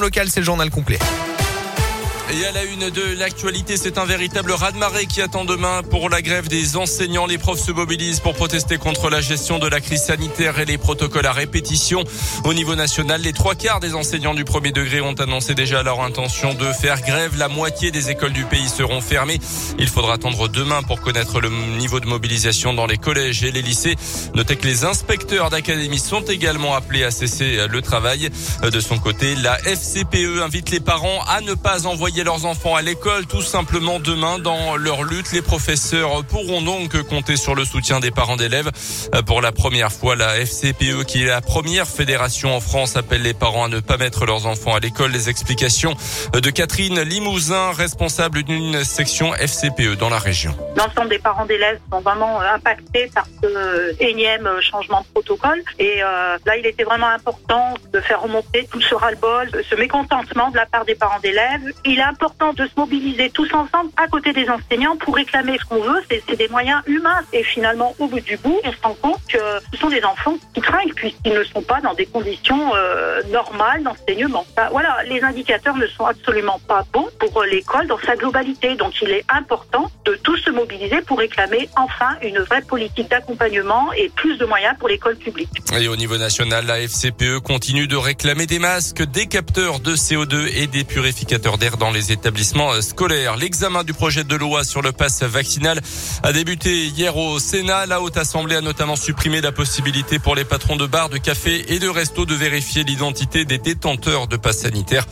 local, c'est le journal complet. Et à la une de l'actualité, c'est un véritable raz-de-marée qui attend demain pour la grève des enseignants. Les profs se mobilisent pour protester contre la gestion de la crise sanitaire et les protocoles à répétition. Au niveau national, les trois quarts des enseignants du premier degré ont annoncé déjà leur intention de faire grève. La moitié des écoles du pays seront fermées. Il faudra attendre demain pour connaître le niveau de mobilisation dans les collèges et les lycées. Notez que les inspecteurs d'académie sont également appelés à cesser le travail. De son côté, la FCPE invite les parents à ne pas envoyer leurs enfants à l'école tout simplement demain dans leur lutte. Les professeurs pourront donc compter sur le soutien des parents d'élèves. Pour la première fois, la FCPE, qui est la première fédération en France, appelle les parents à ne pas mettre leurs enfants à l'école. Les explications de Catherine Limousin, responsable d'une section FCPE dans la région. L'ensemble des parents d'élèves sont vraiment impactés par ce énième changement de protocole. Et euh, là, il était vraiment important de faire remonter tout ce ras-le-bol, ce mécontentement de la part des parents d'élèves. Il a important de se mobiliser tous ensemble à côté des enseignants pour réclamer ce qu'on veut. C'est des moyens humains. Et finalement, au bout du bout, on se rend compte que ce sont des enfants qui trinquent puisqu'ils ne sont pas dans des conditions euh, normales d'enseignement. Bah, voilà, les indicateurs ne sont absolument pas bons pour l'école dans sa globalité. Donc il est important de tous se mobiliser pour réclamer enfin une vraie politique d'accompagnement et plus de moyens pour l'école publique. Et au niveau national, la FCPE continue de réclamer des masques, des capteurs de CO2 et des purificateurs d'air dans les les établissements euh, scolaires. L'examen du projet de loi sur le pass vaccinal a débuté hier au Sénat. La Haute Assemblée a notamment supprimé la possibilité pour les patrons de bars, de cafés et de restos de vérifier l'identité des détenteurs de pass sanitaire.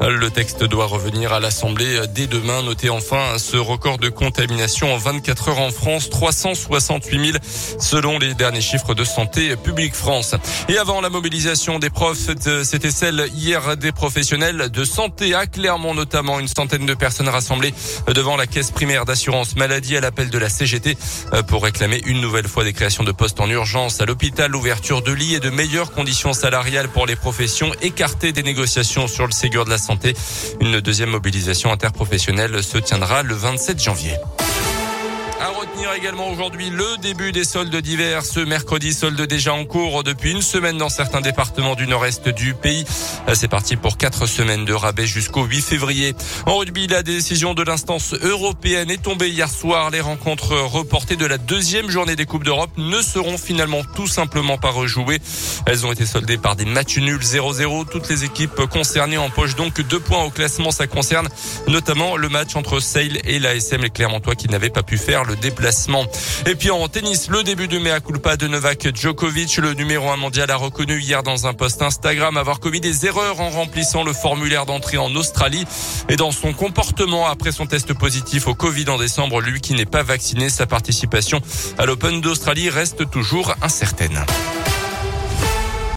Le texte doit revenir à l'Assemblée dès demain. Notez enfin ce record de contamination en 24 heures en France, 368 000 selon les derniers chiffres de Santé publique France. Et avant la mobilisation des profs, c'était celle hier des professionnels de santé à Clermont notamment une centaine de personnes rassemblées devant la caisse primaire d'assurance maladie à l'appel de la CGT euh, pour réclamer une nouvelle fois des créations de postes en urgence à l'hôpital, l'ouverture de lits et de meilleures conditions salariales pour les professions écartées des négociations sur le Ségur de la santé. Une deuxième mobilisation interprofessionnelle se tiendra le 27 janvier. À retenir également aujourd'hui le début des soldes d'hiver. Ce mercredi, soldes déjà en cours depuis une semaine dans certains départements du nord-est du pays. C'est parti pour quatre semaines de rabais jusqu'au 8 février. En rugby, la décision de l'instance européenne est tombée hier soir. Les rencontres reportées de la deuxième journée des Coupes d'Europe ne seront finalement tout simplement pas rejouées. Elles ont été soldées par des matchs nuls 0-0. Toutes les équipes concernées empochent donc deux points au classement. Ça concerne notamment le match entre Sale et l'ASM, les Clermontois qui n'avaient pas pu faire déplacement. Et puis en tennis, le début de mea culpa de Novak Djokovic, le numéro 1 mondial a reconnu hier dans un post Instagram avoir commis des erreurs en remplissant le formulaire d'entrée en Australie et dans son comportement après son test positif au Covid en décembre, lui qui n'est pas vacciné, sa participation à l'Open d'Australie reste toujours incertaine.